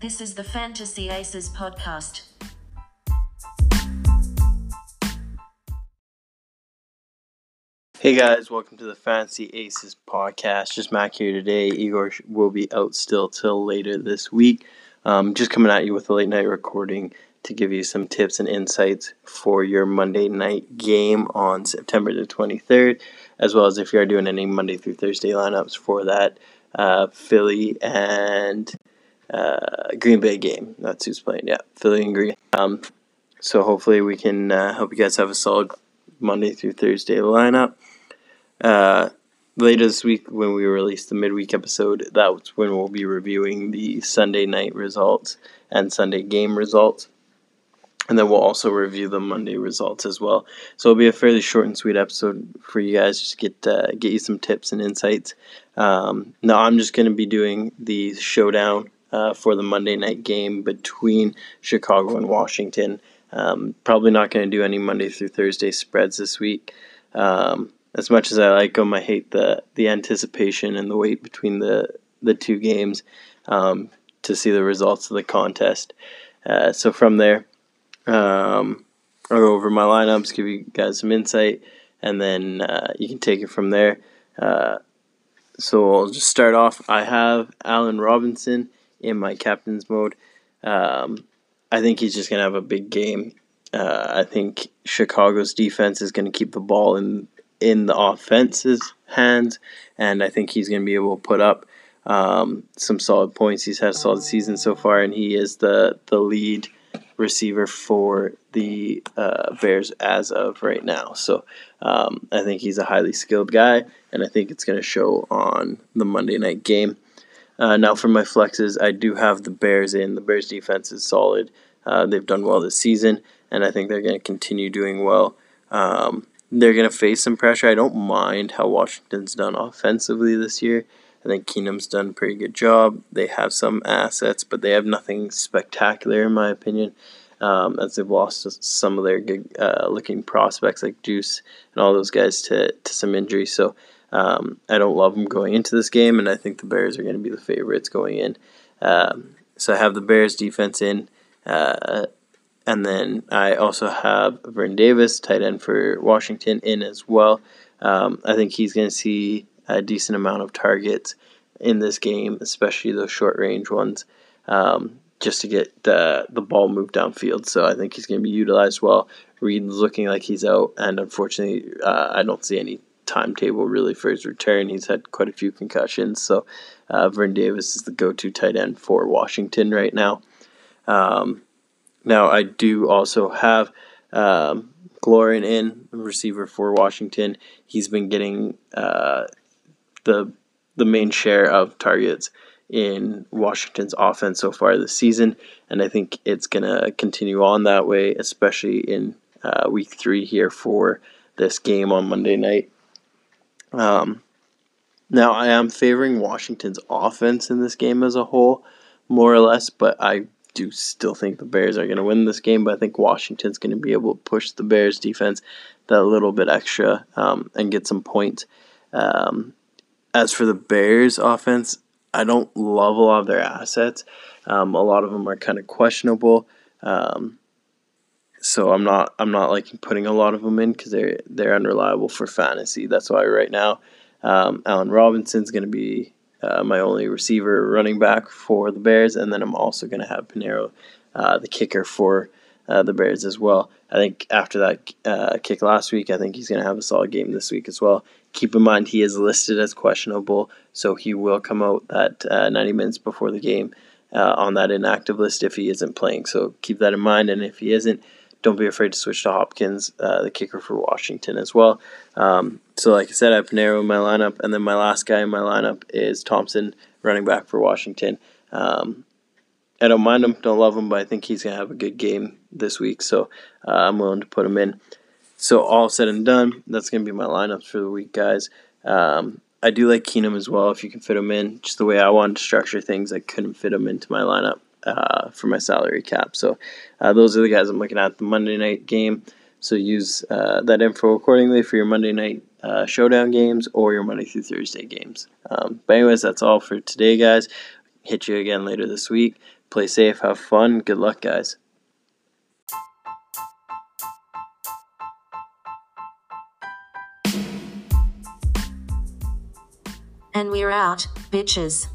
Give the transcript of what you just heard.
This is the Fantasy Aces podcast. Hey guys, welcome to the Fantasy Aces podcast. Just Mac here today. Igor will be out still till later this week. Um, just coming at you with a late night recording to give you some tips and insights for your Monday night game on September the 23rd, as well as if you are doing any Monday through Thursday lineups for that uh, Philly and uh, Green Bay game. That's who's playing. Yeah, Philly and Green. Um, so hopefully we can uh, help you guys have a solid Monday through Thursday lineup. Uh, later this week, when we release the midweek episode, that's when we'll be reviewing the Sunday night results and Sunday game results. And then we'll also review the Monday results as well. So it'll be a fairly short and sweet episode for you guys, just get uh, get you some tips and insights. Um, now I'm just going to be doing the showdown uh, for the Monday night game between Chicago and Washington. Um, probably not going to do any Monday through Thursday spreads this week. Um, as much as I like them, I hate the the anticipation and the wait between the the two games um, to see the results of the contest. Uh, so from there, um, I'll go over my lineups, give you guys some insight, and then uh, you can take it from there. Uh, so I'll just start off. I have Allen Robinson in my captain's mode. Um, I think he's just going to have a big game. Uh, I think Chicago's defense is going to keep the ball in in the offense's hands, and I think he's going to be able to put up um, some solid points. He's had a solid season so far, and he is the the lead receiver for the uh, Bears as of right now. So um, I think he's a highly skilled guy, and I think it's going to show on the Monday night game. Uh, now for my flexes, I do have the Bears in. The Bears defense is solid. Uh, they've done well this season, and I think they're going to continue doing well. Um, they're going to face some pressure. I don't mind how Washington's done offensively this year. I think Keenum's done a pretty good job. They have some assets, but they have nothing spectacular, in my opinion, um, as they've lost some of their good uh, looking prospects like Guice and all those guys to, to some injury. So um, I don't love them going into this game, and I think the Bears are going to be the favorites going in. Um, so I have the Bears defense in. Uh, and then I also have Vernon Davis, tight end for Washington, in as well. Um, I think he's going to see a decent amount of targets in this game, especially those short range ones, um, just to get the, the ball moved downfield. So I think he's going to be utilized well. Reed's looking like he's out, and unfortunately, uh, I don't see any timetable really for his return. He's had quite a few concussions, so uh, Vernon Davis is the go to tight end for Washington right now. Um, now, I do also have um, McLaurin in, receiver for Washington. He's been getting uh, the the main share of targets in Washington's offense so far this season, and I think it's going to continue on that way, especially in uh, week three here for this game on Monday night. Um, now, I am favoring Washington's offense in this game as a whole, more or less, but I do still think the Bears are going to win this game, but I think Washington's going to be able to push the Bears defense that little bit extra um, and get some points. Um, as for the Bears offense, I don't love a lot of their assets. Um, a lot of them are kind of questionable. Um, so I'm not I'm not like putting a lot of them in because they're they're unreliable for fantasy. That's why right now um, Allen Robinson's going to be uh, my only receiver running back for the Bears, and then I'm also going to have Pineiro, uh, the kicker for uh, the Bears as well. I think after that uh, kick last week, I think he's going to have a solid game this week as well. Keep in mind he is listed as questionable, so he will come out that uh, 90 minutes before the game uh, on that inactive list if he isn't playing. So keep that in mind, and if he isn't, don't be afraid to switch to Hopkins, uh, the kicker for Washington as well. Um, so, like I said, I have narrowed my lineup, and then my last guy in my lineup is Thompson, running back for Washington. Um, I don't mind him, don't love him, but I think he's going to have a good game this week, so uh, I'm willing to put him in. So, all said and done, that's going to be my lineups for the week, guys. Um, I do like Keenum as well if you can fit him in. Just the way I wanted to structure things, I couldn't fit him into my lineup uh, for my salary cap. So uh, those are the guys I'm looking at the Monday night game. So use uh, that info accordingly for your Monday night uh, showdown games or your Monday through Thursday games. Um, but anyways, that's all for today, guys. Hit you again later this week. play safe, have fun. Good luck, guys. And we're out, bitches.